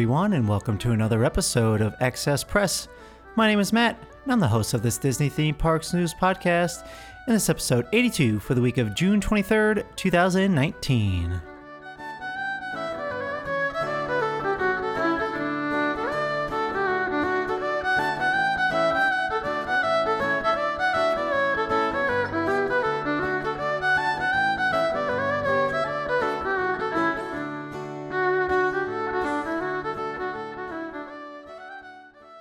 Everyone, and welcome to another episode of Excess Press. My name is Matt, and I'm the host of this Disney Theme Parks News podcast, and this episode 82 for the week of June 23rd, 2019.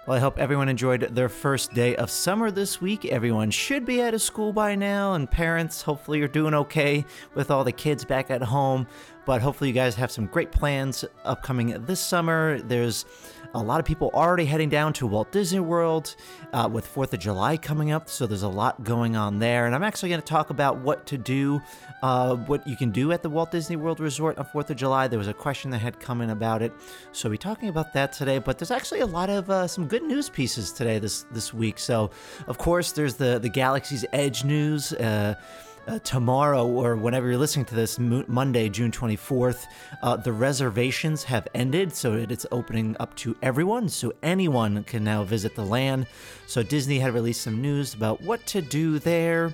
Well, I hope everyone enjoyed their first day of summer this week. Everyone should be out of school by now, and parents, hopefully, you're doing okay with all the kids back at home. But hopefully, you guys have some great plans upcoming this summer. There's a lot of people already heading down to Walt Disney World uh, with 4th of July coming up, so there's a lot going on there. And I'm actually going to talk about what to do, uh, what you can do at the Walt Disney World Resort on 4th of July. There was a question that had come in about it, so we'll be talking about that today. But there's actually a lot of uh, some good news pieces today this this week. So, of course, there's the the Galaxy's Edge news. Uh, tomorrow or whenever you're listening to this, Mo- Monday, June 24th, uh, the reservations have ended, so it's opening up to everyone. So anyone can now visit the land. So Disney had released some news about what to do there.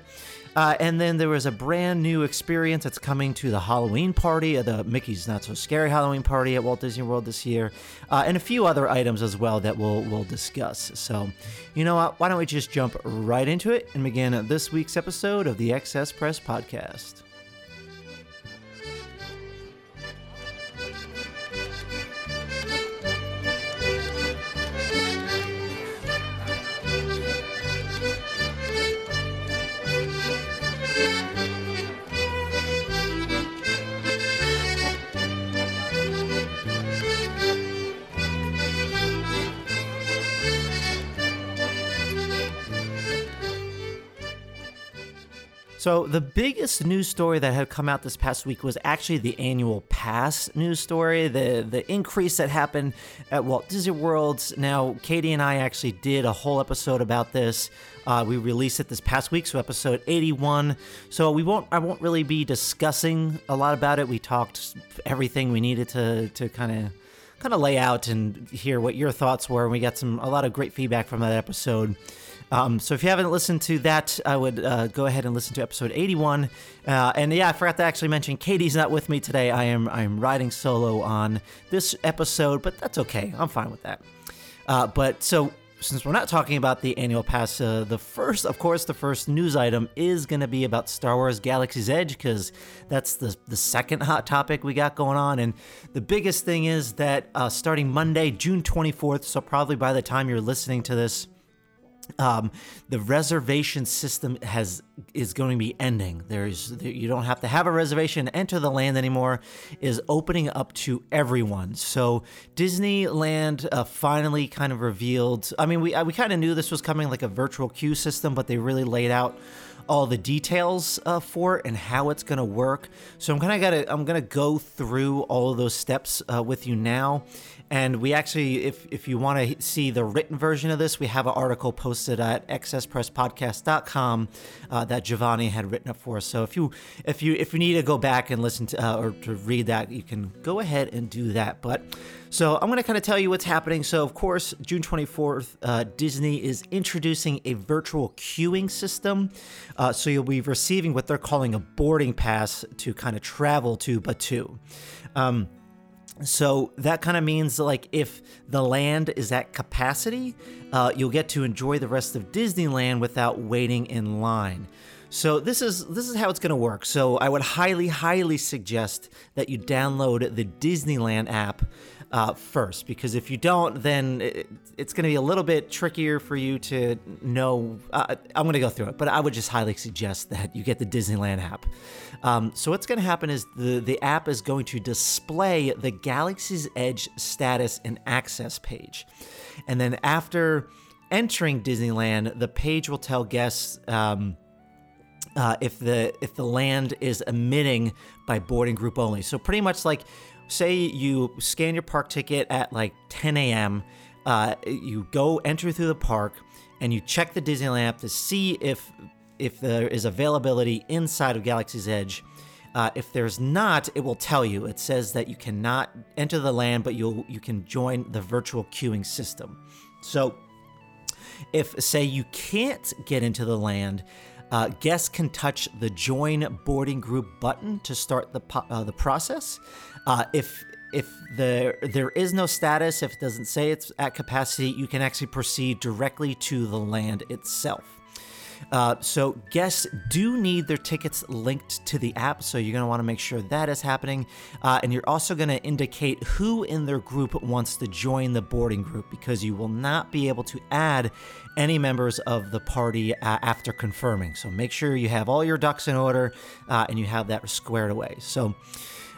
Uh, and then there was a brand new experience that's coming to the Halloween party, the Mickey's Not So Scary Halloween party at Walt Disney World this year, uh, and a few other items as well that we'll we'll discuss. So, you know what? Why don't we just jump right into it and begin this week's episode of the Excess Press Podcast? Música So, the biggest news story that had come out this past week was actually the annual pass news story, the, the increase that happened at Walt Disney World. Now, Katie and I actually did a whole episode about this. Uh, we released it this past week, so episode 81. So we won't, I won't really be discussing a lot about it. We talked everything we needed to to kind of kind of lay out and hear what your thoughts were. And we got some a lot of great feedback from that episode. Um, so if you haven't listened to that, I would uh, go ahead and listen to episode 81. Uh, and yeah, I forgot to actually mention Katie's not with me today. I am I am riding solo on this episode, but that's okay. I'm fine with that. Uh, but so since we're not talking about the annual pass, uh, the first, of course, the first news item is going to be about Star Wars Galaxy's Edge because that's the the second hot topic we got going on, and the biggest thing is that uh, starting Monday, June 24th, so probably by the time you're listening to this. Um, the reservation system has is going to be ending. There's you don't have to have a reservation to enter the land anymore. Is opening up to everyone. So Disneyland uh, finally kind of revealed. I mean, we uh, we kind of knew this was coming, like a virtual queue system, but they really laid out all the details uh, for it and how it's going to work. So I'm kind of gonna I'm gonna go through all of those steps uh, with you now. And we actually, if if you want to see the written version of this, we have an article posted at excesspresspodcast.com uh, that Giovanni had written up for us. So if you if you if you need to go back and listen to uh, or to read that, you can go ahead and do that. But so I'm going to kind of tell you what's happening. So of course, June 24th, uh, Disney is introducing a virtual queuing system. Uh, so you'll be receiving what they're calling a boarding pass to kind of travel to Batuu. Um, so that kind of means like if the land is at capacity, uh, you'll get to enjoy the rest of Disneyland without waiting in line. So this is this is how it's going to work. So I would highly, highly suggest that you download the Disneyland app uh, first, because if you don't, then it, it's going to be a little bit trickier for you to know. Uh, I'm going to go through it, but I would just highly suggest that you get the Disneyland app. Um, so what's going to happen is the the app is going to display the Galaxy's Edge status and access page, and then after entering Disneyland, the page will tell guests. Um, uh, if the if the land is emitting by boarding group only. So pretty much like say you scan your park ticket at like 10 a.m. Uh, you go enter through the park and you check the Disneyland app to see if if there is availability inside of Galaxy's Edge. Uh, if there's not, it will tell you. It says that you cannot enter the land, but you'll you can join the virtual queuing system. So, if say you can't get into the land, uh, guests can touch the join boarding group button to start the uh, the process. Uh, if if there there is no status, if it doesn't say it's at capacity, you can actually proceed directly to the land itself. Uh, so guests do need their tickets linked to the app, so you're going to want to make sure that is happening, uh, and you're also going to indicate who in their group wants to join the boarding group because you will not be able to add any members of the party uh, after confirming. So make sure you have all your ducks in order uh, and you have that squared away. So.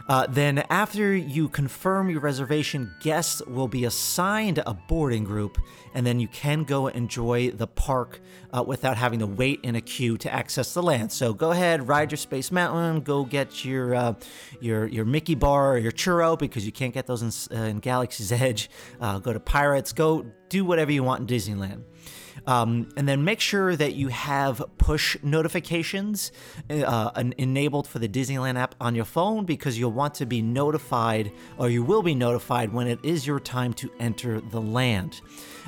Uh, then, after you confirm your reservation, guests will be assigned a boarding group, and then you can go enjoy the park uh, without having to wait in a queue to access the land. So go ahead, ride your Space Mountain, go get your uh, your your Mickey bar or your churro because you can't get those in, uh, in Galaxy's Edge. Uh, go to Pirates, go do whatever you want in Disneyland. Um, and then make sure that you have push notifications uh, enabled for the Disneyland app on your phone because you'll want to be notified, or you will be notified when it is your time to enter the land.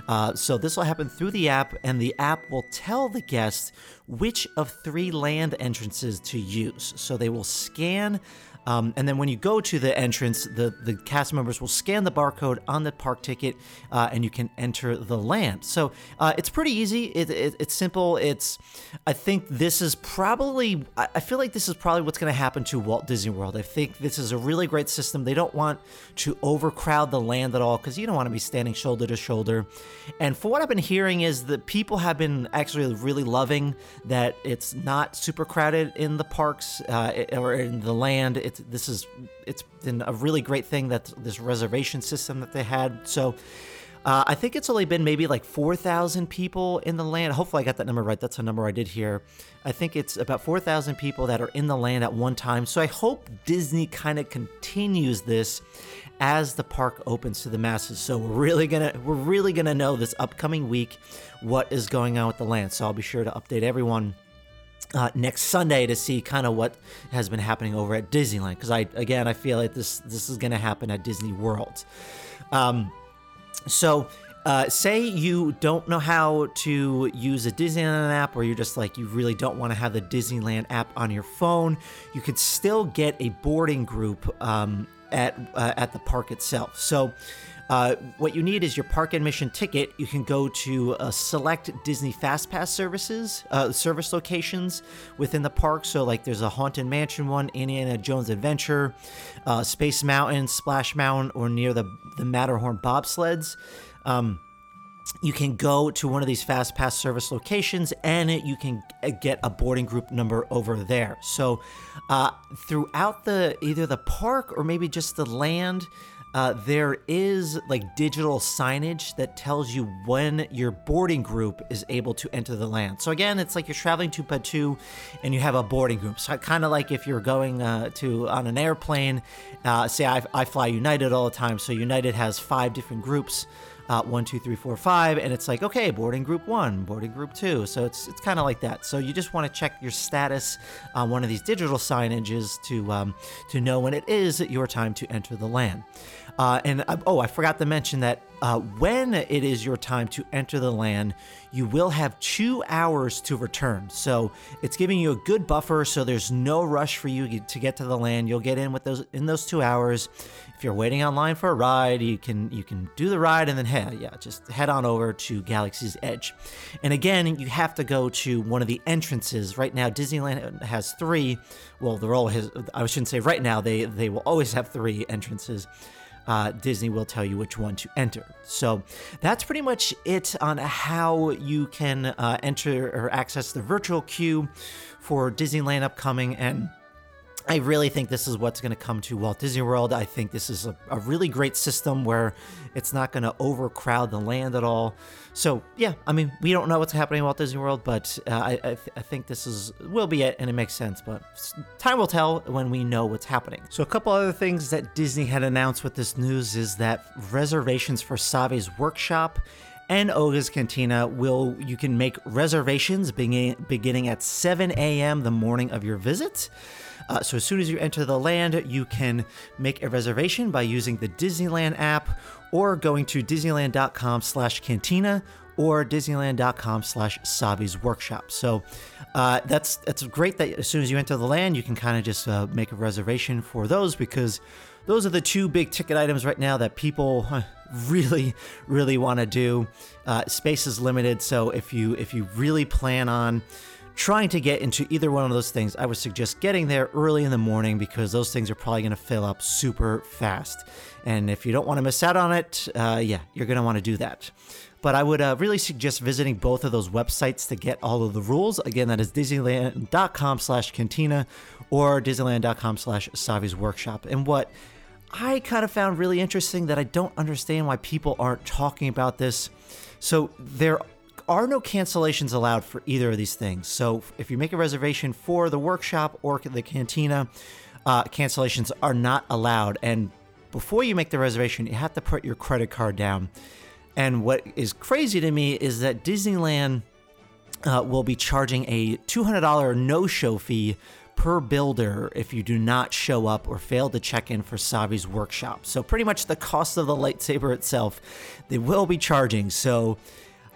Uh, so this will happen through the app, and the app will tell the guests which of three land entrances to use. So they will scan um, and then when you go to the entrance, the, the cast members will scan the barcode on the park ticket uh, and you can enter the land. So uh, it's pretty easy. It, it, it's simple. It's, I think this is probably, I feel like this is probably what's going to happen to Walt Disney World. I think this is a really great system. They don't want to overcrowd the land at all because you don't want to be standing shoulder to shoulder. And for what I've been hearing is that people have been actually really loving that it's not super crowded in the parks uh, or in the land. It's this is it's been a really great thing that this reservation system that they had. So uh, I think it's only been maybe like 4,000 people in the land. Hopefully, I got that number right. That's a number I did here. I think it's about 4,000 people that are in the land at one time. So I hope Disney kind of continues this as the park opens to the masses. So we're really gonna we're really gonna know this upcoming week what is going on with the land. So I'll be sure to update everyone uh, next Sunday to see kind of what has been happening over at Disneyland because I again I feel like this this is going to happen at Disney World. Um, so uh, say you don't know how to use a Disneyland app, or you're just like you really don't want to have the Disneyland app on your phone, you could still get a boarding group um, at uh, at the park itself. So uh, what you need is your park admission ticket. You can go to uh, select Disney Fast Pass services, uh, service locations within the park. So, like, there's a Haunted Mansion one, Indiana Jones Adventure, uh, Space Mountain, Splash Mountain, or near the the Matterhorn bobsleds. Um, you can go to one of these fast pass service locations and you can uh, get a boarding group number over there so uh, throughout the either the park or maybe just the land uh, there is like digital signage that tells you when your boarding group is able to enter the land. So again, it's like you're traveling to Batuu and you have a boarding group. So kind of like if you're going uh, to on an airplane, uh, say I, I fly United all the time. So United has five different groups uh, one, two, three, four, five, and it's like okay, boarding group one, boarding group two. So it's it's kind of like that. So you just want to check your status on one of these digital signages to um, to know when it is your time to enter the land. Uh, and uh, oh, I forgot to mention that uh, when it is your time to enter the land, you will have two hours to return. So it's giving you a good buffer, so there's no rush for you to get to the land. You'll get in with those in those two hours. If you're waiting online for a ride, you can you can do the ride and then head yeah, just head on over to Galaxy's Edge. And again, you have to go to one of the entrances. Right now, Disneyland has three. Well, they're all his. I shouldn't say right now. They they will always have three entrances. Uh, Disney will tell you which one to enter. So that's pretty much it on how you can uh, enter or access the virtual queue for Disneyland upcoming and I really think this is what's going to come to Walt Disney World. I think this is a, a really great system where it's not going to overcrowd the land at all. So yeah, I mean, we don't know what's happening at Walt Disney World, but uh, I, I, th- I, think this is will be it, and it makes sense. But time will tell when we know what's happening. So a couple other things that Disney had announced with this news is that reservations for Savi's workshop and Oga's Cantina will you can make reservations beginning beginning at 7 a.m. the morning of your visit. Uh, so as soon as you enter the land, you can make a reservation by using the Disneyland app or going to disneyland.com slash cantina or disneyland.com slash savi's workshop. So uh, that's that's great that as soon as you enter the land you can kind of just uh, make a reservation for those because those are the two big ticket items right now that people really really want to do. Uh, space is limited so if you if you really plan on trying to get into either one of those things, I would suggest getting there early in the morning because those things are probably going to fill up super fast. And if you don't want to miss out on it, uh, yeah, you're going to want to do that. But I would uh, really suggest visiting both of those websites to get all of the rules. Again, that is disneyland.com slash cantina or disneyland.com slash Savi's workshop. And what I kind of found really interesting that I don't understand why people aren't talking about this. So there are no cancellations allowed for either of these things. So if you make a reservation for the workshop or the cantina, uh, cancellations are not allowed. And before you make the reservation, you have to put your credit card down. And what is crazy to me is that Disneyland uh, will be charging a $200 no show fee per builder if you do not show up or fail to check in for Savi's workshop. So, pretty much the cost of the lightsaber itself, they will be charging. So,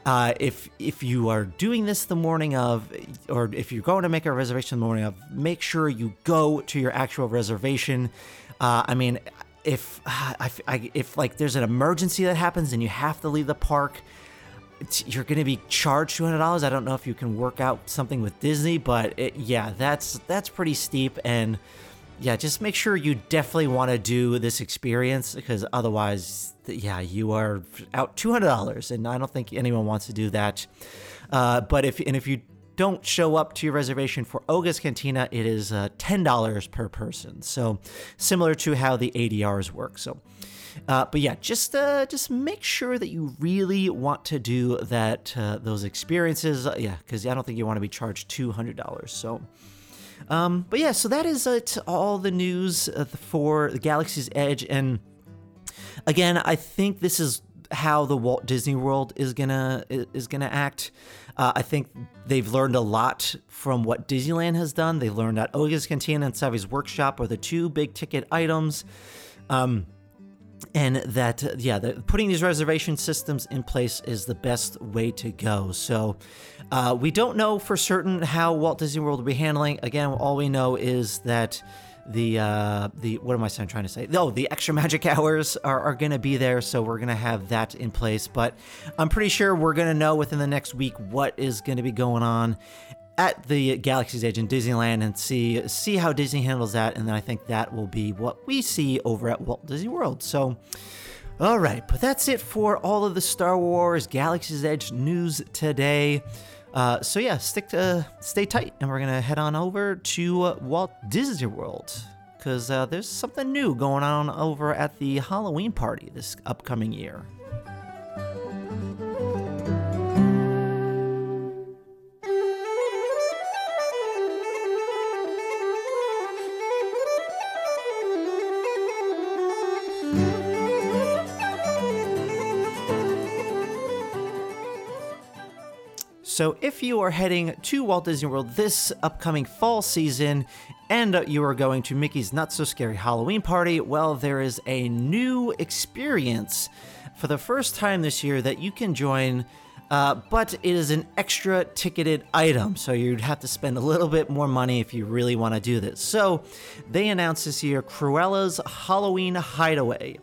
uh, if if you are doing this the morning of, or if you're going to make a reservation the morning of, make sure you go to your actual reservation. Uh, I mean, if I, if like there's an emergency that happens and you have to leave the park, you're going to be charged two hundred dollars. I don't know if you can work out something with Disney, but it, yeah, that's that's pretty steep and yeah, just make sure you definitely want to do this experience because otherwise, yeah, you are out two hundred dollars, and I don't think anyone wants to do that. Uh, but if and if you don't show up to your reservation for Oga's Cantina, it is uh, ten dollars per person. So similar to how the ADRs work. So. Uh, but yeah, just uh, just make sure that you really want to do that uh, those experiences. yeah, because I don't think you want to be charged two hundred dollars. So um, but yeah, so that is it, all the news uh, for the Galaxy's Edge. And again, I think this is how the Walt Disney World is gonna is gonna act. Uh, I think they've learned a lot from what Disneyland has done. They learned that Oga's Cantina and Savi's Workshop are the two big ticket items. Um, and that yeah the, putting these reservation systems in place is the best way to go so uh, we don't know for certain how walt disney world will be handling again all we know is that the uh, the what am I trying to say? Oh, the extra magic hours are, are going to be there, so we're going to have that in place. But I'm pretty sure we're going to know within the next week what is going to be going on, at the Galaxy's Edge in Disneyland and see see how Disney handles that, and then I think that will be what we see over at Walt Disney World. So, all right, but that's it for all of the Star Wars Galaxy's Edge news today. Uh, so yeah, stick to stay tight, and we're gonna head on over to uh, Walt Disney World because uh, there's something new going on over at the Halloween party this upcoming year. So, if you are heading to Walt Disney World this upcoming fall season and you are going to Mickey's Not So Scary Halloween Party, well, there is a new experience for the first time this year that you can join Uh, but it is an extra ticketed item, so you'd have to spend a little bit more money if you really want to do this. So they announced this year Cruella's Halloween Hideaway.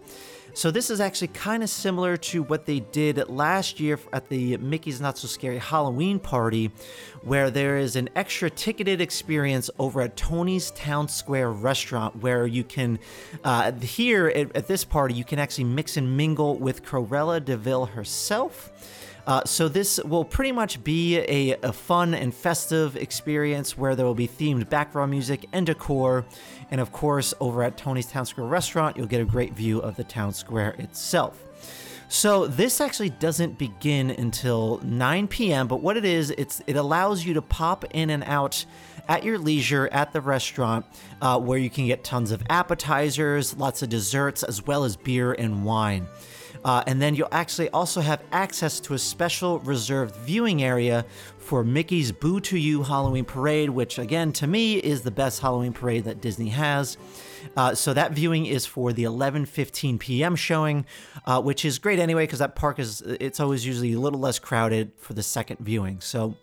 So this is actually kind of similar to what they did last year at the Mickey's Not So Scary Halloween party, where there is an extra ticketed experience over at Tony's Town Square restaurant where you can, uh, here at, at this party, you can actually mix and mingle with Cruella de Vil herself. Uh, so this will pretty much be a, a, fun and festive experience where there will be themed background music and decor. And of course, over at Tony's Town Square restaurant, you'll get a great view of the town square itself. So this actually doesn't begin until 9 p.m. But what it is, it's it allows you to pop in and out at your leisure at the restaurant, uh, where you can get tons of appetizers, lots of desserts, as well as beer and wine. Uh, and then you'll actually also have access to a special reserved viewing area for Mickey's Boo to You Halloween Parade, which again to me is the best Halloween parade that Disney has. Uh, so that viewing is for the 11:15 p.m. showing, uh, which is great anyway because that park is it's always usually a little less crowded for the second viewing. So.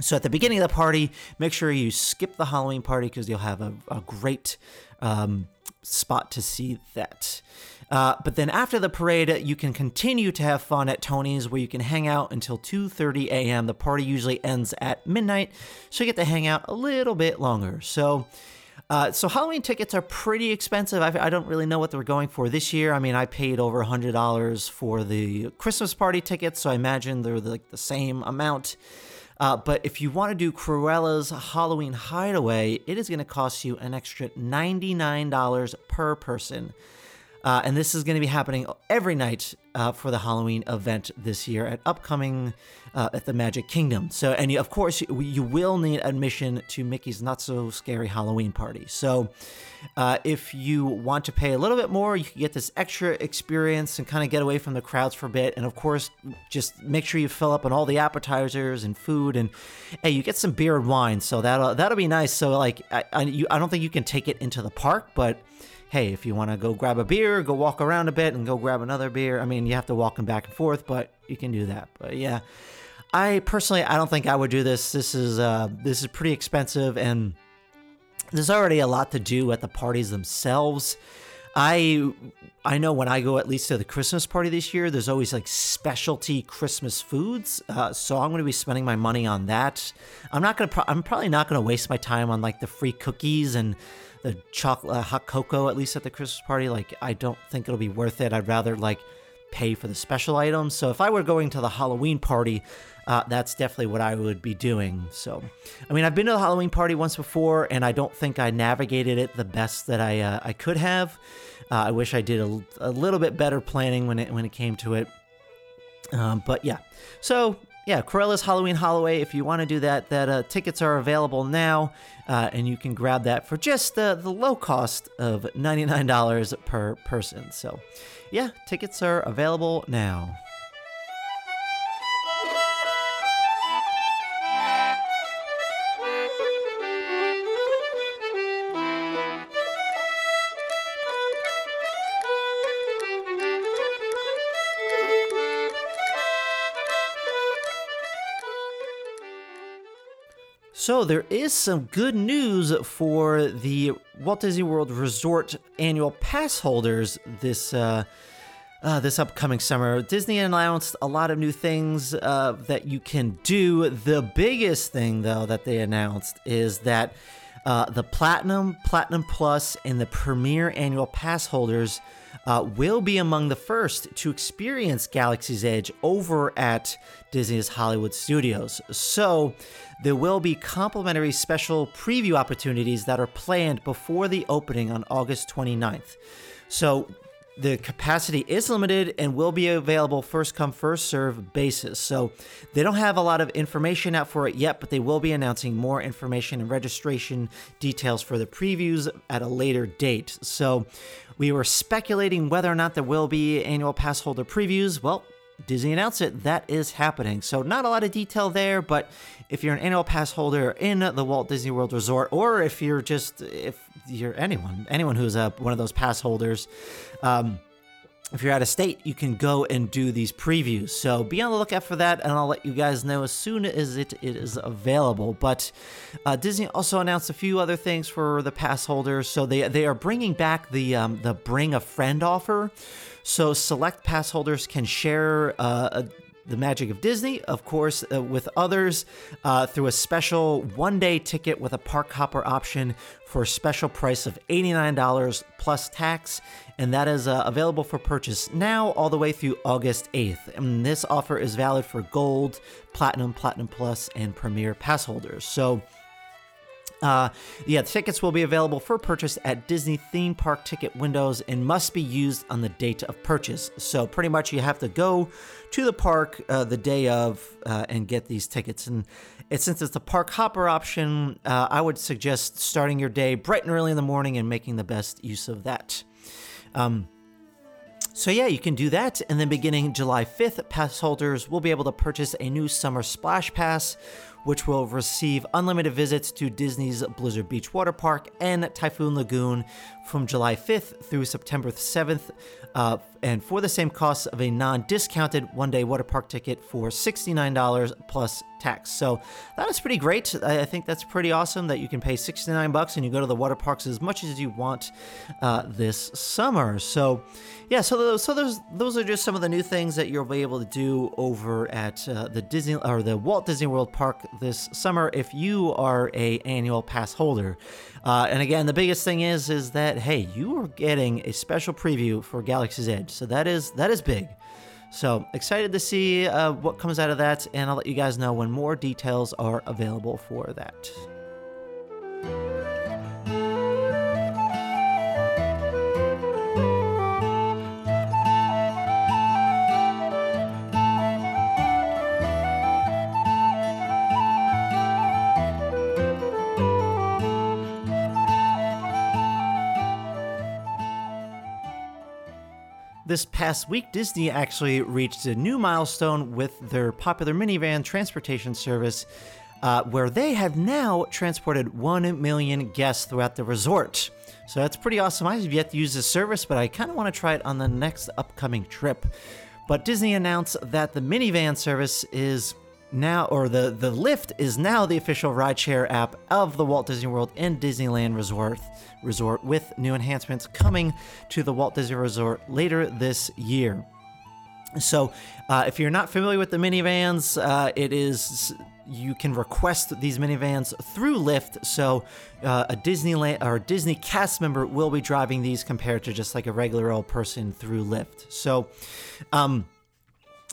So at the beginning of the party, make sure you skip the Halloween party because you'll have a, a great um, spot to see that. Uh, but then after the parade, you can continue to have fun at Tony's, where you can hang out until 2:30 a.m. The party usually ends at midnight, so you get to hang out a little bit longer. So. Uh, so Halloween tickets are pretty expensive. I, I, don't really know what they're going for this year. I mean, I paid over hundred dollars for the Christmas party tickets, so I imagine they're like the same amount. Uh, but if you want to do Cruella's Halloween Hideaway, it is going to cost you an extra $99 per person. Uh, and this is going to be happening every night uh, for the Halloween event this year at upcoming uh, at the Magic Kingdom. So, and you, of course, you, you, will need admission to Mickey's Not So Scary Halloween Party. So, uh, if you want to pay a little bit more, you can get this extra experience and kind of get away from the crowds for a bit. And of course, just make sure you fill up on all the appetizers and food, and hey, you get some beer and wine. So that'll that'll be nice. So, like, I I, you, I don't think you can take it into the park, but hey, if you want to go grab a beer, go walk around a bit and go grab another beer. I mean, you have to walk them back and forth, but you can do that. But yeah, I personally, I don't think I would do this. This is uh, this is pretty expensive, and there's already a lot to do at the parties themselves. I I know when I go at least to the Christmas party this year, there's always like specialty Christmas foods. Uh, so I'm going to be spending my money on that. I'm not going to. Pro- I'm probably not going to waste my time on like the free cookies and the chocolate uh, hot cocoa at least at the Christmas party. Like I don't think it'll be worth it. I'd rather like pay for the special items. So if I were going to the Halloween party, uh, that's definitely what I would be doing. So, I mean, I've been to the Halloween party once before, and I don't think I navigated it the best that I uh, I could have. Uh, I wish I did a, a, little bit better planning when it when it came to it. Um, but yeah, so yeah, Cruella's Halloween Holloway. If you want to do that, that uh, tickets are available now, uh, and you can grab that for just the the low cost of ninety nine dollars per person. So, yeah, tickets are available now. So there is some good news for the Walt Disney World Resort annual pass holders this uh, uh, this upcoming summer. Disney announced a lot of new things uh, that you can do. The biggest thing, though, that they announced is that uh, the Platinum, Platinum Plus, and the Premier annual pass holders uh, will be among the first to experience Galaxy's Edge over at Disney's Hollywood Studios. So there will be complimentary special preview opportunities that are planned before the opening on August 29th. So the capacity is limited and will be available first come first serve basis. So they don't have a lot of information out for it yet, but they will be announcing more information and registration details for the previews at a later date. So we were speculating whether or not there will be annual pass holder previews. Well, Disney announced it. That is happening. So not a lot of detail there, but if you're an annual pass holder in the Walt Disney World Resort, or if you're just if you're anyone anyone who's a, one of those pass holders, um, if you're out of state, you can go and do these previews. So be on the lookout for that, and I'll let you guys know as soon as it, it is available. But uh, Disney also announced a few other things for the pass holders. So they they are bringing back the um, the bring a friend offer. So select pass holders can share uh, a the magic of Disney, of course, uh, with others uh, through a special one day ticket with a park hopper option for a special price of $89 plus tax. And that is uh, available for purchase now all the way through August 8th. And this offer is valid for Gold, Platinum, Platinum Plus, and Premier pass holders. So, uh, yeah, the tickets will be available for purchase at Disney theme park ticket windows and must be used on the date of purchase. So, pretty much, you have to go to the park uh, the day of uh, and get these tickets. And it, since it's the park hopper option, uh, I would suggest starting your day bright and early in the morning and making the best use of that. Um, so, yeah, you can do that. And then beginning July 5th, pass holders will be able to purchase a new summer splash pass which will receive unlimited visits to Disney's Blizzard Beach Water Park and Typhoon Lagoon from July 5th through September 7th, uh, and for the same cost of a non discounted one day water park ticket for $69 plus tax. So that is pretty great. I think that's pretty awesome that you can pay 69 bucks and you go to the water parks as much as you want uh, this summer. So yeah, so those, so those those are just some of the new things that you'll be able to do over at uh, the Disney or the Walt Disney World Park this summer if you are a annual pass holder. Uh, and again, the biggest thing is is that hey, you are getting a special preview for Galaxy's Edge, so that is that is big. So excited to see uh, what comes out of that, and I'll let you guys know when more details are available for that. This past week, Disney actually reached a new milestone with their popular minivan transportation service, uh, where they have now transported 1 million guests throughout the resort. So that's pretty awesome. I have yet to use this service, but I kind of want to try it on the next upcoming trip. But Disney announced that the minivan service is now, or the, the Lyft is now the official rideshare app of the Walt Disney World and Disneyland Resort, Resort with new enhancements coming to the Walt Disney Resort later this year. So, uh, if you're not familiar with the minivans, uh, it is you can request these minivans through Lyft. So, uh, a Disneyland or Disney cast member will be driving these compared to just like a regular old person through Lyft. So, um,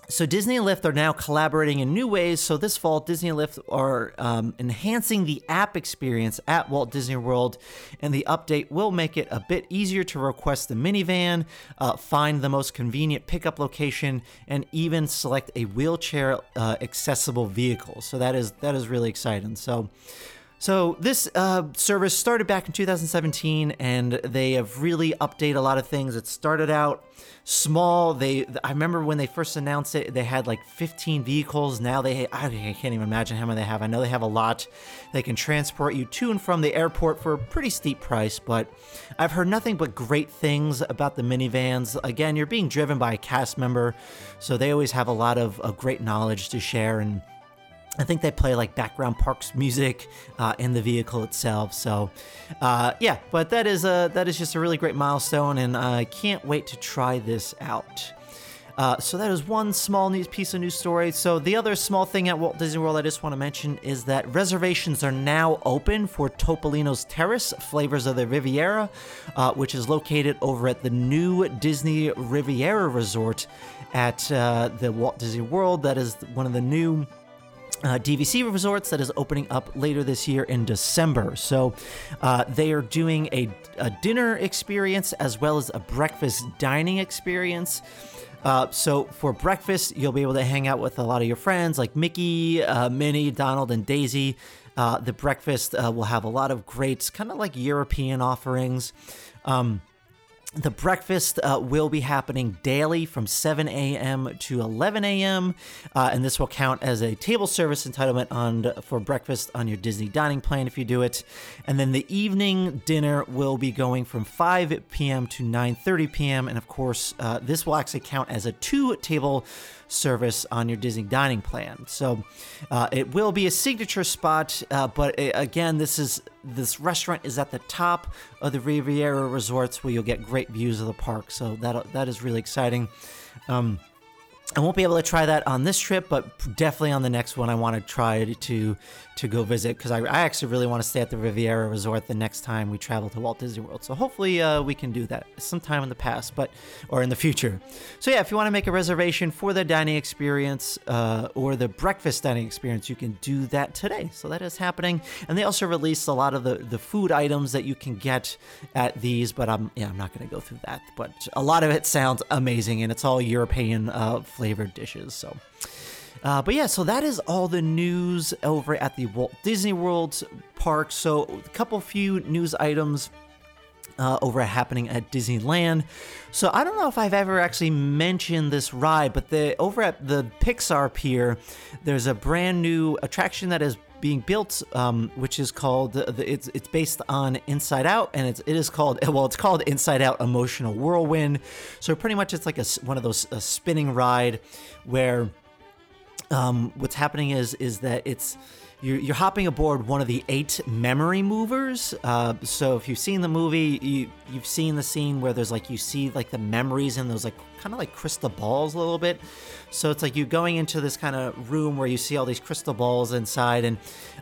so Disney and Lyft are now collaborating in new ways. So this fall, Disney and Lyft are um, enhancing the app experience at Walt Disney World, and the update will make it a bit easier to request the minivan, uh, find the most convenient pickup location, and even select a wheelchair uh, accessible vehicle. So that is that is really exciting. So. So this uh, service started back in 2017, and they have really updated a lot of things. It started out small. They I remember when they first announced it, they had like 15 vehicles. Now they I can't even imagine how many they have. I know they have a lot. They can transport you to and from the airport for a pretty steep price, but I've heard nothing but great things about the minivans. Again, you're being driven by a cast member, so they always have a lot of, of great knowledge to share and I think they play like background parks music uh, in the vehicle itself. So, uh, yeah, but that is a that is just a really great milestone, and I can't wait to try this out. Uh, so that is one small news piece of news story. So the other small thing at Walt Disney World I just want to mention is that reservations are now open for Topolino's Terrace, Flavors of the Riviera, uh, which is located over at the new Disney Riviera Resort at uh, the Walt Disney World. That is one of the new uh, DVC Resorts that is opening up later this year in December. So uh, they are doing a, a, dinner experience as well as a breakfast dining experience. Uh, so for breakfast, you'll be able to hang out with a lot of your friends like Mickey, uh, Minnie, Donald, and Daisy. Uh, the breakfast uh, will have a lot of great, kind of like European offerings. Um, the breakfast uh, will be happening daily from 7 a.m. to 11 a.m., uh, and this will count as a table service entitlement on for breakfast on your Disney dining plan if you do it. And then the evening dinner will be going from 5 p.m. to 9:30 p.m., and of course, uh, this will actually count as a two-table service on your Disney dining plan. So uh, it will be a signature spot, uh, but uh, again, this is this restaurant is at the top of the Riviera Resorts where you'll get great views of the park. So that that is really exciting. Um, I won't be able to try that on this trip, but definitely on the next one, I want to try to to go visit because I, I, actually really want to stay at the Riviera Resort the next time we travel to Walt Disney World. So hopefully uh, we can do that sometime in the past, but or in the future. So yeah, if you want to make a reservation for the dining experience uh, or the breakfast dining experience, you can do that today. So that is happening, and they also released a lot of the the food items that you can get at these. But I'm yeah, I'm not going to go through that. But a lot of it sounds amazing, and it's all European uh, flavored dishes. So. Uh, but yeah, so that is all the news over at the Walt Disney World park. So a couple few news items uh, over happening at Disneyland. So I don't know if I've ever actually mentioned this ride, but the over at the Pixar Pier, there's a brand new attraction that is being built, um, which is called it's it's based on Inside Out, and it's it is called well it's called Inside Out Emotional Whirlwind. So pretty much it's like a one of those a spinning ride where um, what's happening is is that it's you're, you're hopping aboard one of the eight memory movers. Uh, so if you've seen the movie, you you've seen the scene where there's like you see like the memories in those like kind of like crystal balls a little bit. So it's like you're going into this kind of room where you see all these crystal balls inside, and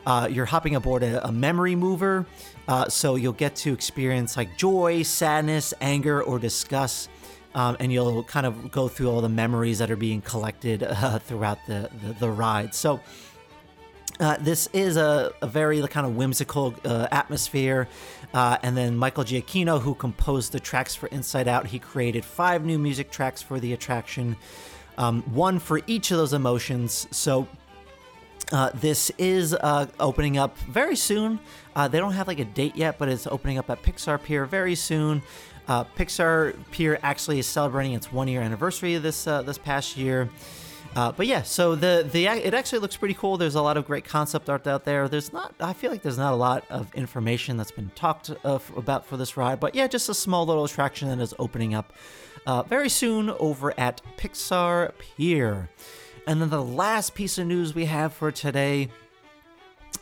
uh, you're hopping aboard a, a memory mover. Uh, so you'll get to experience like joy, sadness, anger, or disgust um, and you'll kind of go through all the memories that are being collected uh, throughout the, the, the, ride. So, uh, this is a, a, very kind of whimsical uh, atmosphere. Uh, and then Michael Giacchino, who composed the tracks for Inside Out, he created five new music tracks for the attraction, um, one for each of those emotions. So, uh, this is uh, opening up very soon. Uh, they don't have like a date yet, but it's opening up at Pixar Pier very soon. Pixar Pier actually is celebrating its one year anniversary this this past year. Uh, but yeah, so the the it actually looks pretty cool. There's a lot of great concept art out there. There's not, I feel like there's not a lot of information that's been talked of, about for this ride, but yeah, just a small little attraction that is opening up uh, very soon over at Pixar Pier. And then the last piece of news we have for today.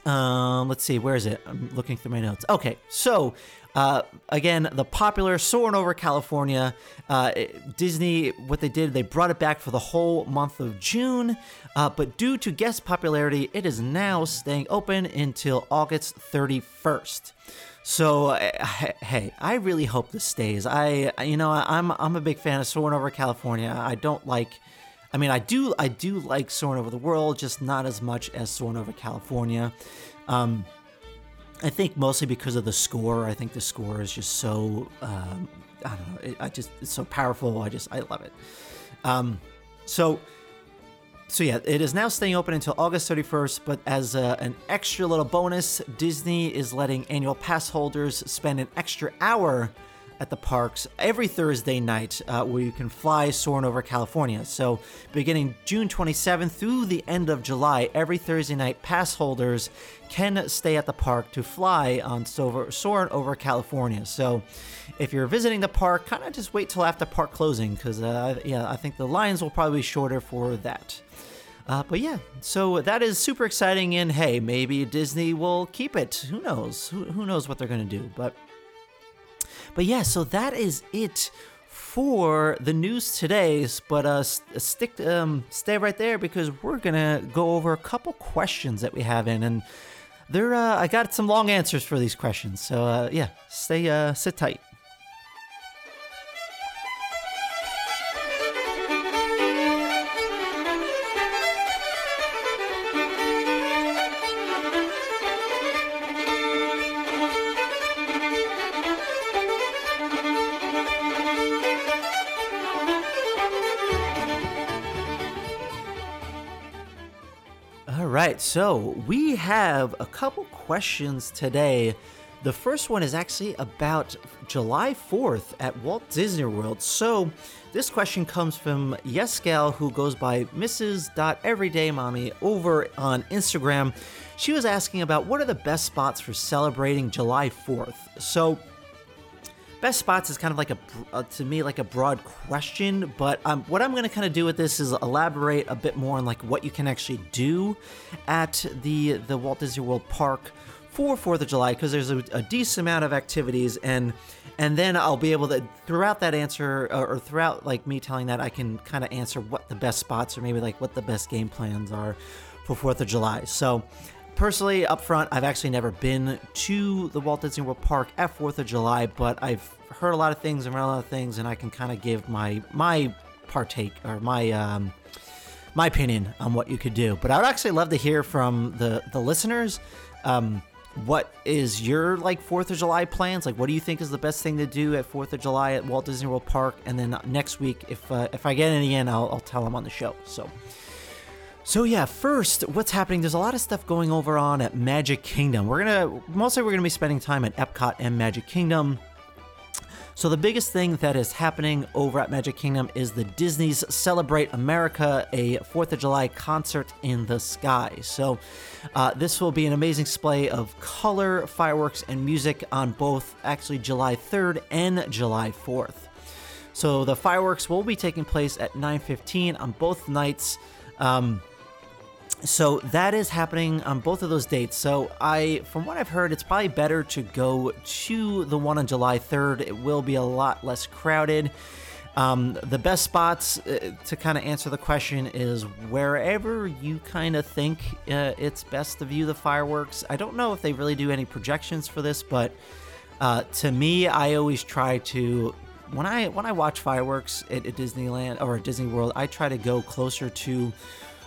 Um, let's see, where is it? I'm looking through my notes. Okay, so uh, again, the popular Soarin' Over California. Uh, Disney, what they did, they brought it back for the whole month of June, uh, but due to guest popularity, it is now staying open until August 31st. So uh, hey, I really hope this stays. I, you know, I'm I'm a big fan of Soarin' Over California. I don't like. I mean, I do I do like Soarin' Over the World, just not as much as Soarin' Over California. Um, I think mostly because of the score. I think the score is just so um, I don't know. It, I just it's so powerful. I just I love it. Um, so so yeah, it is now staying open until August 31st. But as a, an extra little bonus, Disney is letting annual pass holders spend an extra hour at the parks every Thursday night uh, where you can fly soaring over California. So, beginning June 27th through the end of July, every Thursday night, pass holders can stay at the park to fly on soaring over California. So, if you're visiting the park, kind of just wait till after park closing because, uh, yeah, I think the lines will probably be shorter for that. Uh, but yeah, so that is super exciting, and hey, maybe Disney will keep it. Who knows? Who, who knows what they're going to do? But but yeah, so that is it for the news today. But uh, stick, um, stay right there because we're gonna go over a couple questions that we have in, and there, uh, I got some long answers for these questions. So uh, yeah, stay, uh, sit tight. Right, so we have a couple questions today The first one is actually about July 4th at Walt Disney World. So, this question comes from Yescal, who goes by Mrs.Everydaymommy over on Instagram. She was asking about what are the best spots for celebrating July 4th. So, best spots is kind of like a uh, to me like a broad question but um, what i'm going to kind of do with this is elaborate a bit more on like what you can actually do at the the walt disney world park for fourth of july because there's a, a, decent amount of activities and and then i'll be able to throughout that answer or, or throughout like me telling that i can kind of answer what the best spots or maybe like what the best game plans are for fourth of july. So personally, up front, I've actually never been to the Walt Disney World Park at Fourth of July, but I've heard a lot of things and read a lot of things, and I can kind of give my my partake or my um, my opinion on what you could do. But I would actually love to hear from the the listeners. Um, what is your like Fourth of July plans? Like, what do you think is the best thing to do at Fourth of July at Walt Disney World Park? And then next week, if uh, if I get any in, I'll, I'll tell them on the show. So. So yeah, first, what's happening? There's a lot of stuff going over on at Magic Kingdom. We're gonna mostly we're gonna be spending time at Epcot and Magic Kingdom. So the biggest thing that is happening over at Magic Kingdom is the Disney's Celebrate America, a Fourth of July concert in the sky. So uh, this will be an amazing display of color, fireworks, and music on both actually July 3rd and July 4th. So the fireworks will be taking place at 9:15 on both nights. Um, so that is happening on both of those dates. So I, from what I've heard, it's probably better to go to the one on July 3rd. It will be a lot less crowded. Um, the best spots uh, to kind of answer the question is wherever you kind of think uh, it's best to view the fireworks. I don't know if they really do any projections for this, but uh, to me, I always try to when I when I watch fireworks at, at Disneyland or at Disney World, I try to go closer to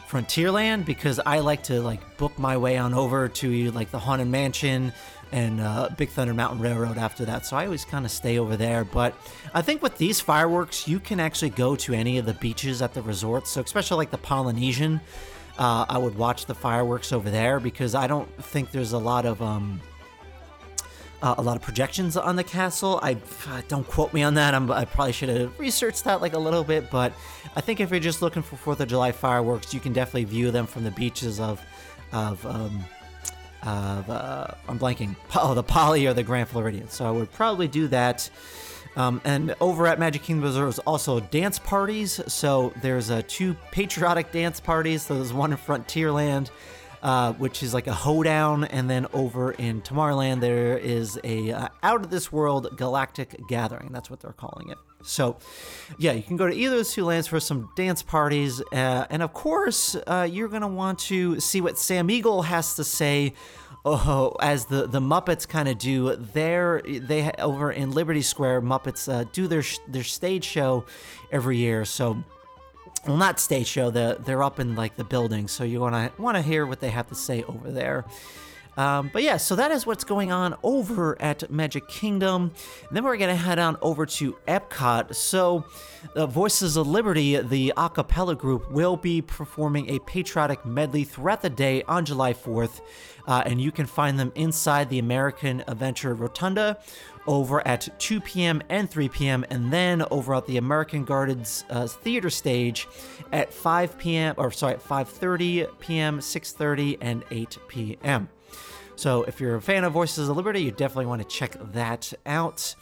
Frontierland because I like to like book my way on over to like the Haunted Mansion and uh, Big Thunder Mountain Railroad after that. So I always kind of stay over there. But I think with these fireworks, you can actually go to any of the beaches at the resort. So especially like the Polynesian, uh, I would watch the fireworks over there because I don't think there's a lot of um, uh, a lot of projections on the castle. I uh, don't quote me on that. I'm, i probably should have researched that like a little bit, but I think if you're just looking for Fourth of July fireworks, you can definitely view them from the beaches of of um, of uh, I'm blanking. Oh, the Poly or the Grand Floridian. So I would probably do that. Um, and over at Magic Kingdom, there's also dance parties. So there's uh, two patriotic dance parties. So there's one in Frontierland uh, which is like a hoedown, and then over in Tomorrowland there is a uh, out of this world galactic gathering. That's what they're calling it. So, yeah, you can go to either of those two lands for some dance parties, uh, and of course, uh, you're gonna want to see what Sam Eagle has to say. Oh, as the, the Muppets kind of do their they over in Liberty Square, Muppets uh, do their their stage show every year. So not stage show the, they're up in like the building so you want to hear what they have to say over there um, but yeah so that is what's going on over at magic kingdom and then we're gonna head on over to epcot so uh, voices of liberty the a cappella group will be performing a patriotic medley throughout the day on july 4th uh, and you can find them inside the american adventure rotunda over at 2 p.m. and 3 p.m., and then over at the American Gardens uh, theater stage at 5 p.m. or sorry, at 5:30 p.m., 6:30, and 8 p.m. So if you're a fan of Voices of Liberty, you definitely want to check that out.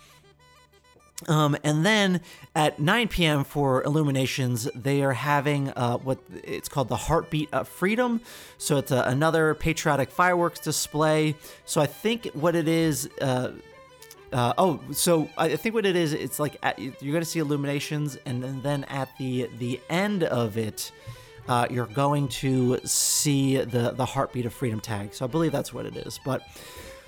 Um, and then at 9 p.m. for Illuminations, they are having uh, what it's called the Heartbeat of Freedom. So it's a, another patriotic fireworks display. So I think what it is. Uh, uh, oh, so I think what it is, it's like at, you're going to see illuminations, and then at the the end of it, uh, you're going to see the the heartbeat of freedom tag. So I believe that's what it is. But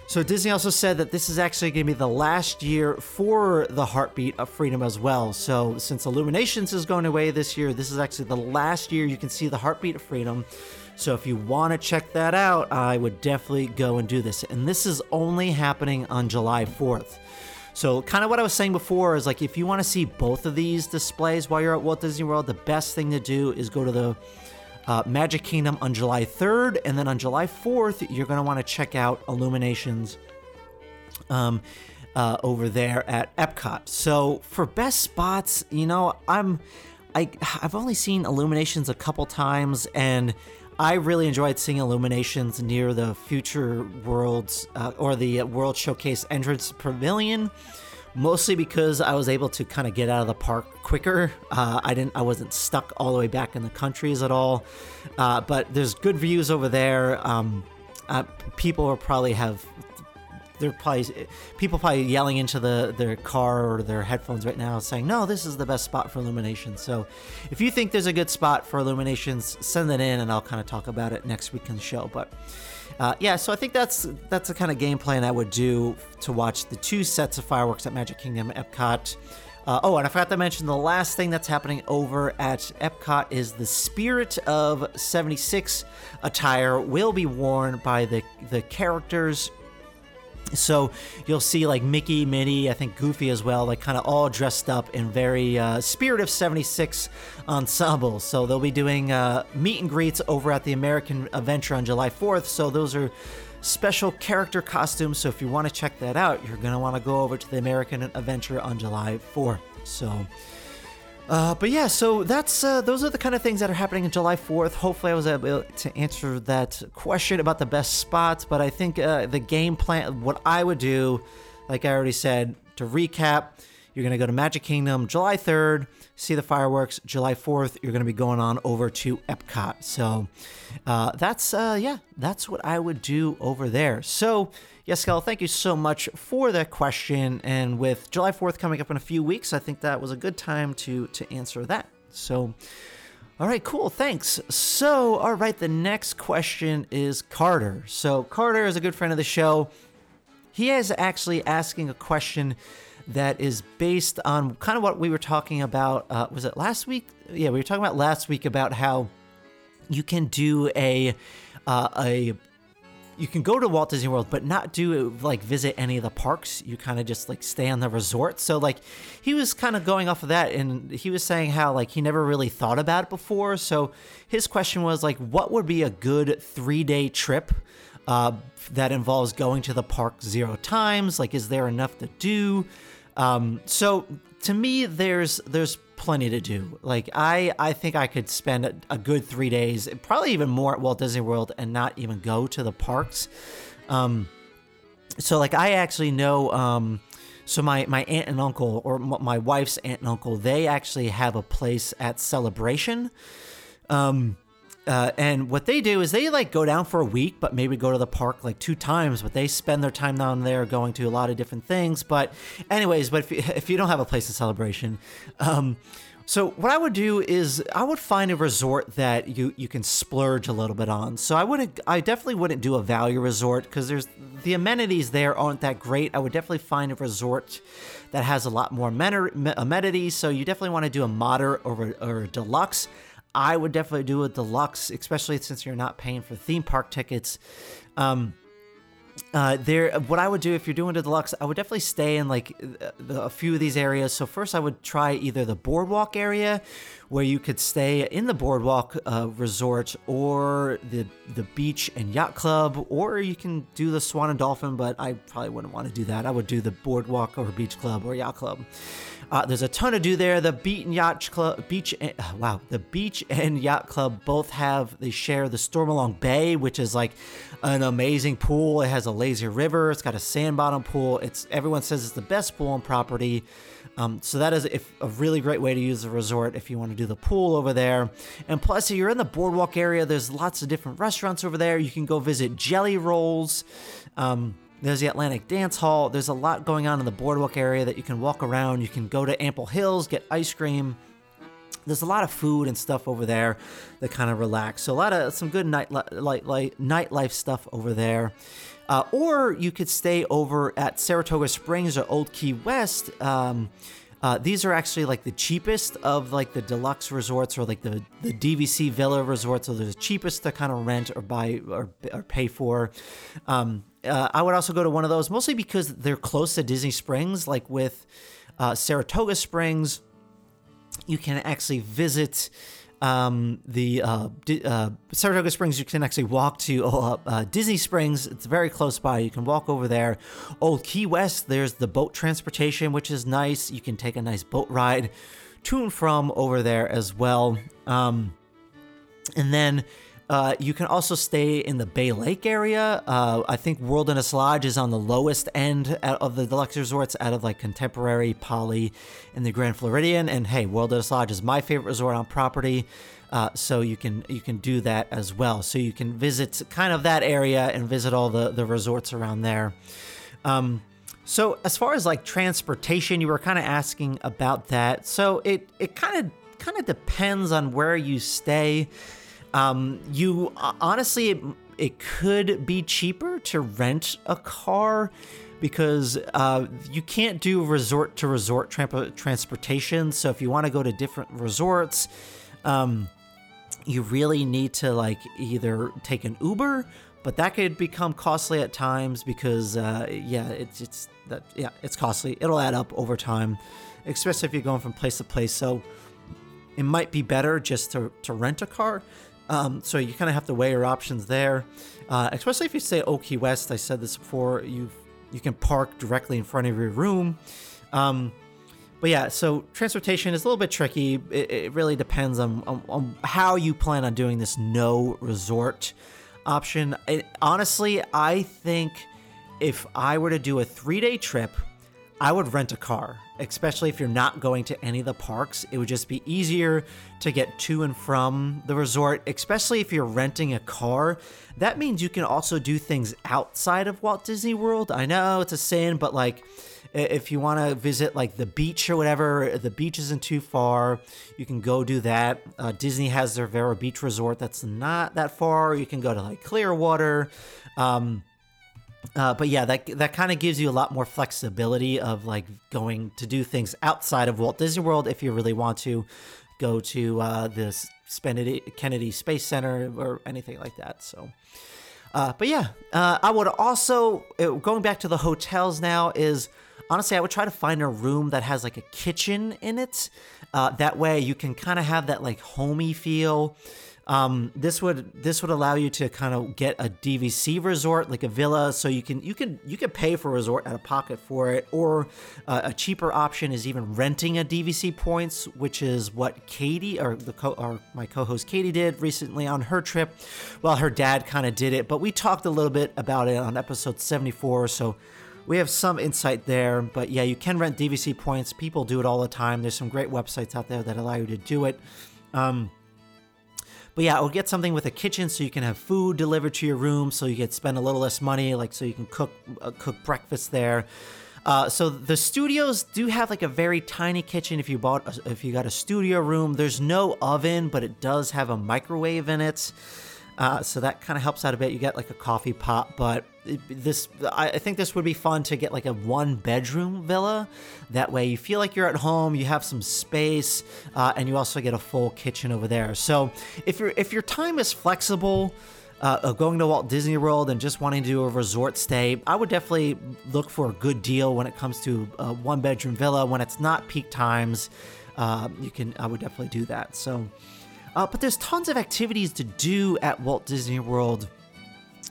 so Disney also said that this is actually going to be the last year for the heartbeat of freedom as well. So since Illuminations is going away this year, this is actually the last year you can see the heartbeat of freedom. So if you want to check that out, I would definitely go and do this. And this is only happening on July 4th. So, kind of what I was saying before is like if you want to see both of these displays while you're at Walt Disney World, the best thing to do is go to the uh, Magic Kingdom on July 3rd, and then on July 4th, you're going to want to check out Illuminations Um, uh, over there at Epcot. So for best spots, you know, I'm I I've only seen Illuminations a couple times, and I really enjoyed seeing Illuminations near the Future Worlds uh, or the World Showcase entrance pavilion. Mostly because I was able to kind of get out of the park quicker. Uh, I didn't. I wasn't stuck all the way back in the countries at all. Uh, but there's good views over there. Um, uh, people will probably have they're probably people probably yelling into the their car or their headphones right now saying no this is the best spot for illumination. So if you think there's a good spot for illuminations send it in and i'll kind of talk about it next weekend's show but uh, yeah so i think that's that's the kind of game plan i would do to watch the two sets of fireworks at magic kingdom epcot uh, oh, and I forgot to mention the last thing that's happening over at Epcot is the Spirit of 76 attire will be worn by the the characters so you'll see like Mickey, Minnie, I think Goofy as well, like kind of all dressed up in very uh, Spirit of 76 ensemble. So they'll be doing uh, meet and greets over at the American Adventure on July 4th. So those are special character costumes. So if you want to check that out, you're going to want to go over to the American Adventure on July 4th. So uh, but yeah, so that's uh, those are the kind of things that are happening on July 4th. Hopefully, I was able to answer that question about the best spots. But I think uh, the game plan, what I would do, like I already said, to recap, you're going to go to Magic Kingdom July 3rd, see the fireworks. July 4th, you're going to be going on over to Epcot. So uh, that's uh, yeah, that's what I would do over there. So yes, Kel, thank you so much for that question. And with July 4th coming up in a few weeks, I think that was a good time to to answer that. So. All right, cool. Thanks. So, all right, the next question is Carter. So, Carter is a good friend of the show. He is actually asking a question that is based on kind of what we were talking about. Uh, was it last week? Yeah, we were talking about last week about how you can do a uh, a you can go to Walt Disney World, but not do like visit any of the parks. You kind of just like stay on the resort. So like he was kind of going off of that, and he was saying how like he never really thought about it before. So his question was like, what would be a good three day trip? Uh, that involves going to the park zero times. Like, is there enough to do? Um, so to me, there's there's plenty to do. Like I I think I could spend a, a, good three days, probably even more at Walt Disney World, and not even go to the parks. Um, so like I actually know. Um, so my my aunt and uncle, or my wife's aunt and uncle, they actually have a place at Celebration. Um, uh, and what they do is they like go down for a week, but maybe go to the park like two times. But they spend their time down there going to a lot of different things. But, anyways, but if you, if you don't have a place of celebration, um, so what I would do is I would find a resort that you you can splurge a little bit on. So I wouldn't, I definitely wouldn't do a value resort because there's the amenities there aren't that great. I would definitely find a resort that has a lot more amenities. So you definitely want to do a moderate or, or a deluxe. I would definitely do a deluxe, especially since you're not paying for theme park tickets. Um, uh, there, what I would do if you're doing a deluxe, I would definitely stay in like a few of these areas. So first, I would try either the boardwalk area, where you could stay in the boardwalk uh, resort, or the the beach and yacht club, or you can do the Swan and Dolphin. But I probably wouldn't want to do that. I would do the boardwalk or beach club or yacht club. Uh, there's a ton to do there. The Beach and Yacht Club, Beach, and, uh, wow, the Beach and Yacht Club both have they share the Stormalong Bay, which is like an amazing pool. It has a lazy river. It's got a sand bottom pool. It's everyone says it's the best pool on property. Um, so that is if, a really great way to use the resort if you want to do the pool over there. And plus, if you're in the boardwalk area, there's lots of different restaurants over there. You can go visit Jelly Rolls. Um, there's the Atlantic Dance Hall. There's a lot going on in the boardwalk area that you can walk around. You can go to Ample Hills, get ice cream. There's a lot of food and stuff over there that kind of relax. So a lot of some good night light, light, nightlife stuff over there. Uh, or you could stay over at Saratoga Springs or Old Key West. Um, uh, these are actually like the cheapest of like the deluxe resorts or like the, the DVC villa resorts. So they're the cheapest to kind of rent or buy or, or pay for. Um, uh, I would also go to one of those mostly because they're close to Disney Springs, like with uh, Saratoga Springs. You can actually visit um, the uh, uh, Saratoga Springs, you can actually walk to uh, uh, Disney Springs. It's very close by. You can walk over there. Old Key West, there's the boat transportation, which is nice. You can take a nice boat ride to and from over there as well. Um, and then uh, you can also stay in the Bay Lake area. Uh, I think Wilderness Lodge is on the lowest end of the deluxe resorts out of like Contemporary, Poly, and the Grand Floridian. And hey, Wilderness Lodge is my favorite resort on property. Uh, so you can you can do that as well. So you can visit kind of that area and visit all the the resorts around there. Um, so as far as like transportation, you were kind of asking about that. So it it kind of kind of depends on where you stay. Um, you honestly, it, it, could be cheaper to rent a car because uh, you can't do resort to resort tra- transportation. So if you want to go to different resorts, um, you really need to like either take an Uber, but that could become costly at times because uh, yeah, it's it's that yeah, it's costly. It'll add up over time, especially if you're going from place to place. So it might be better just to, to rent a car. Um, so you kind of have to weigh your options there, uh, especially if you stay Old Key West. I said this before. You you can park directly in front of your room. Um, but yeah, so transportation is a little bit tricky. It, it really depends on, on, on, how you plan on doing this no resort option. It, honestly, I think if I were to do a three day trip, I would rent a car especially if you're not going to any of the parks. It would just be easier to get to and from the resort, especially if you're renting a car. That means you can also do things outside of Walt Disney World. I know it's a sin, but like if you want to visit like the beach or whatever, the beach isn't too far. You can go do that. Uh, Disney has their Vero Beach Resort that's not that far. You can go to like Clearwater. Um, uh, but yeah, that that kind of gives you a lot more flexibility of like going to do things outside of Walt Disney World if you really want to go to uh, this Kennedy Space Center or anything like that. So, uh, but yeah, uh, I would also uh, going back to the hotels now is honestly I would try to find a room that has like a kitchen in it. Uh, that way you can kind of have that like homey feel. Um, this would this would allow you to kind of get a DVC resort like a villa, so you can you can you can pay for a resort out of pocket for it, or uh, a cheaper option is even renting a DVC points, which is what Katie or the co or my co-host Katie did recently on her trip. Well, her dad kind of did it, but we talked a little bit about it on episode 74, so we have some insight there. But yeah, you can rent DVC points. People do it all the time. There's some great websites out there that allow you to do it. Um, but yeah, or get something with a kitchen so you can have food delivered to your room, so you can spend a little less money, like so you can cook uh, cook breakfast there. Uh, so the studios do have like a very tiny kitchen. If you bought, a, if you got a studio room, there's no oven, but it does have a microwave in it. Uh, so that kind of helps out a bit. You get like a coffee pot, but this I think this would be fun to get like a one bedroom villa. That way you feel like you're at home, you have some space, uh, and you also get a full kitchen over there. So if your if your time is flexible. Uh, going to Walt Disney World and just wanting to do a resort stay, I would definitely look for a good deal when it comes to a one bedroom villa. When it's not peak times, uh, you can I would definitely do that. So, uh, but there's tons of activities to do at Walt Disney World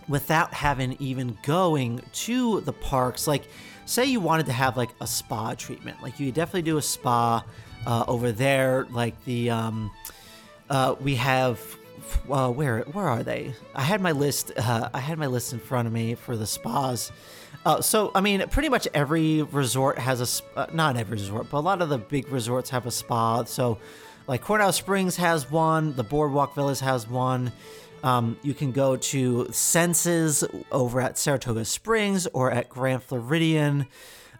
without having even going to the parks. Like, say you wanted to have like a spa treatment, like you definitely do a spa uh, over there. Like the um, uh, we have. Uh, where where are they? I had my list. Uh, I had my list in front of me for the spas. Uh, so I mean, pretty much every resort has a uh, not every resort, but a lot of the big resorts have a spa. So like Coronado Springs has one, the Boardwalk Villas has one. Um, you can go to Senses over at Saratoga Springs or at Grand Floridian.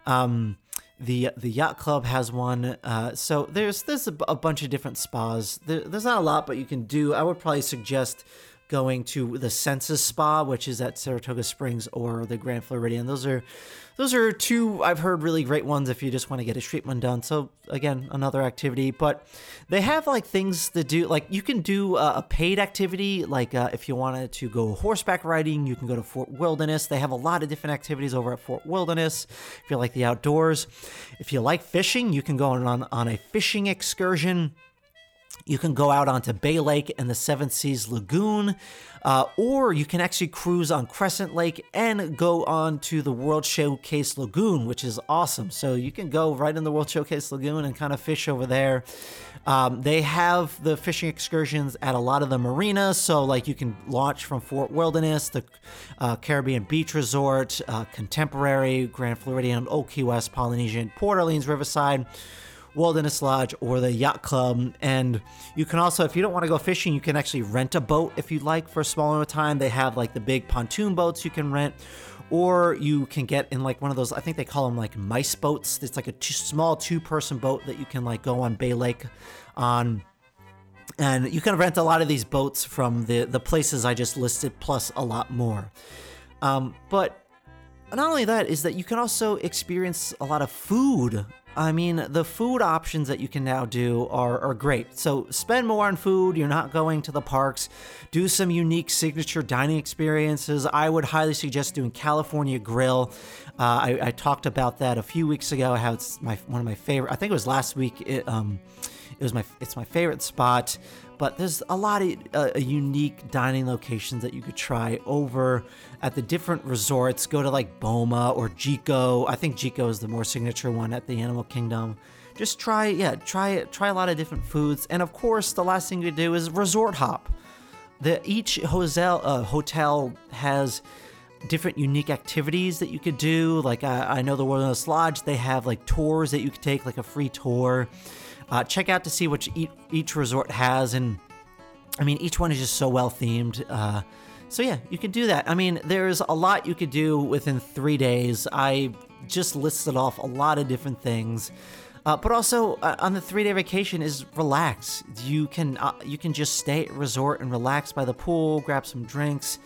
Um, the the yacht club has one. Uh, so there's there's a, bunch of different spas. There, there's not a lot, but you can do. I would probably suggest going to the Senses Spa, which is at Saratoga Springs or the Grand Floridian. Those are those are two I've heard really great ones if you just want to get a treatment done. So again, another activity, but they have like things to do. Like you can do a paid activity, like uh, if you wanted to go horseback riding, you can go to Fort Wilderness. They have a lot of different activities over at Fort Wilderness. If you like the outdoors, if you like fishing, you can go on on a fishing excursion You can go out onto Bay Lake and the Seven Seas Lagoon, uh, or you can actually cruise on Crescent Lake and go on to the World Showcase Lagoon, which is awesome. So you can go right in the World Showcase Lagoon and kind of fish over there. Um, they have the fishing excursions at a lot of the marinas, so like you can launch from Fort Wilderness, the uh, Caribbean Beach Resort, uh, Contemporary, Grand Floridian, Old Key West, Polynesian, Port Orleans, Riverside. Wilderness Lodge or the Yacht Club. And you can also, if you don't want to go fishing, you can actually rent a boat if you'd like for a small amount of time. They have like the big pontoon boats you can rent. Or you can get in like one of those, I think they call them like mice boats. It's like a small two person boat that you can like go on Bay Lake on. And you can rent a lot of these boats from the, the places I just listed, plus a lot more. Um, but not only that, is that you can also experience a lot of food I mean, the food options that you can now do are, are great. So spend more on food. You're not going to the parks. Do some unique signature dining experiences. I would highly suggest doing California Grill. Uh, I, I, talked about that a few weeks ago. How it's my one of my favorite. I think it was last week. It, um, it was my it's my favorite spot. But there's a lot of uh, unique dining locations that you could try over at the different resorts. Go to like Boma or Jiko. I think Jiko is the more signature one at the Animal Kingdom. Just try, yeah, try try a lot of different foods. And of course, the last thing you do is resort hop. The each hotel uh, hotel has different unique activities that you could do. Like I, I know the Wilderness Lodge, they have like tours that you could take, like a free tour. Uh, check out to see what each, each resort has, and I mean, each one is just so well themed. Uh, so yeah, you can do that. I mean, there's a lot you could do within three days. I just listed off a lot of different things. Uh, but also uh, on the three day vacation is relax. You can uh, you can just stay at resort and relax by the pool, grab some drinks,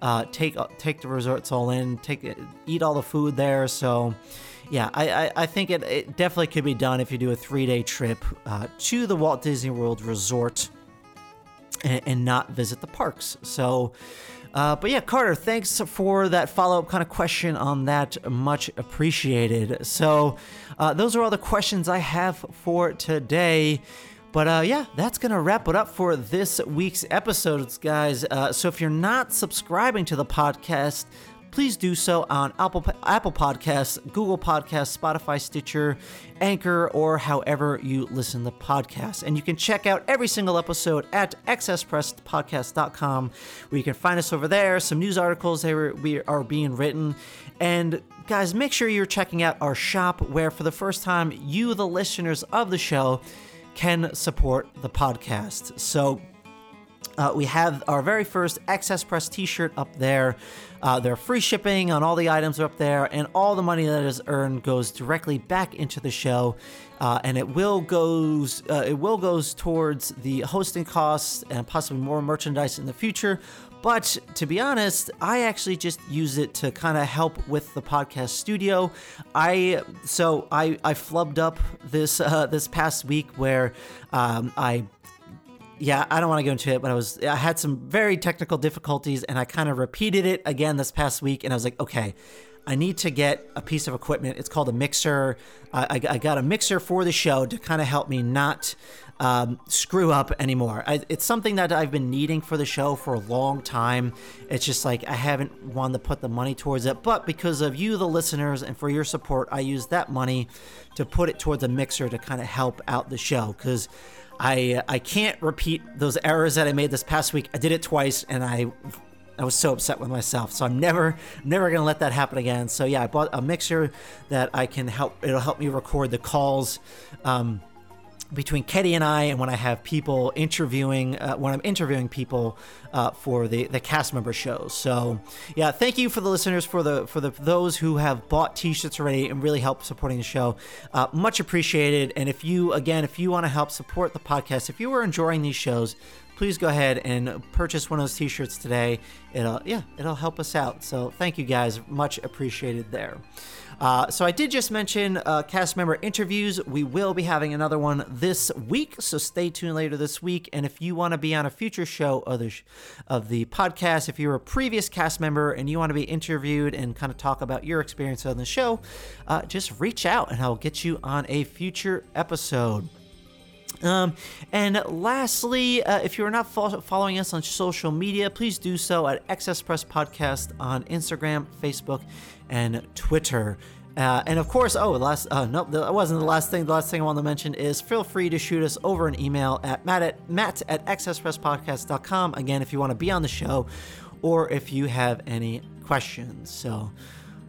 uh, take uh, take the resorts all in, take eat all the food there. So yeah, I, I, I think it, it, definitely could be done if you do a three day trip uh, to the Walt Disney World Resort and, and not visit the parks. So, uh, but yeah, Carter, thanks for that follow up kind of question on that. Much appreciated. So, uh, those are all the questions I have for today. But uh, yeah, that's going to wrap it up for this week's episodes, guys. Uh, so if you're not subscribing to the podcast, please do so on Apple, Apple Podcasts, Google Podcasts, Spotify, Stitcher, Anchor, or however you listen to podcasts. And you can check out every single episode at accesspresspodcast.com, where you can find us over there, some news articles that we are being written. And guys, make sure you're checking out our shop, where for the first time, you, the listeners of the show, can support the podcast. So uh, we have our very first Access Press t shirt up there. Uh, they're free shipping on all the items up there, and all the money that is earned goes directly back into the show. Uh, and it will goes uh, it will goes towards the hosting costs and possibly more merchandise in the future. But to be honest, I actually just use it to kind of help with the podcast studio. I so I I flubbed up this uh, this past week where um, I yeah, I don't want to go into it, but I was I had some very technical difficulties, and I kind of repeated it again this past week, and I was like, okay. I need to get a piece of equipment. It's called a mixer. I, I got a mixer for the show to kind of help me not um, screw up anymore. I, it's something that I've been needing for the show for a long time. It's just like I haven't wanted to put the money towards it, but because of you, the listeners, and for your support, I use that money to put it towards a mixer to kind of help out the show because I I can't repeat those errors that I made this past week. I did it twice, and I I was so upset with myself. So I'm never never gonna let that happen again. So yeah, I bought a mixer that I can help. It'll help me record the calls. Um, between Katie and I, and when I have people interviewing, uh, when I'm interviewing people uh, for the, the cast member shows. So, yeah, thank you for the listeners, for the for the those who have bought T-shirts already and really help supporting the show. Uh, much appreciated. And if you, again, if you want to help support the podcast, if you are enjoying these shows, please go ahead and purchase one of those T-shirts today. It'll yeah, it'll help us out. So, thank you guys, much appreciated there. Uh, so I did just mention uh, cast member interviews. We will be having another one this week, so stay tuned later this week. And if you want to be on a future show of the, sh- of the podcast, if you're a previous cast member and you want to be interviewed and kind of talk about your experience on the show, uh, just reach out and I'll get you on a future episode. Um, and lastly, uh, if you're not fo- following us on social media, please do so at XS Press Podcast on Instagram, Facebook, and Twitter. Uh, and of course, oh, last, uh, no, that wasn't the last thing. The last thing I want to mention is feel free to shoot us over an email at matt at, matt at xspresspodcast.com. Again, if you want to be on the show or if you have any questions. So,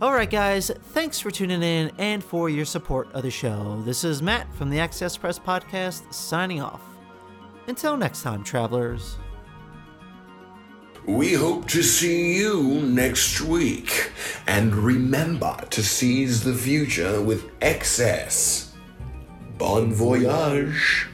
all right, guys, thanks for tuning in and for your support of the show. This is Matt from the XS Press Podcast signing off. Until next time, travelers. We hope to see you next week. And remember to seize the future with excess. Bon voyage.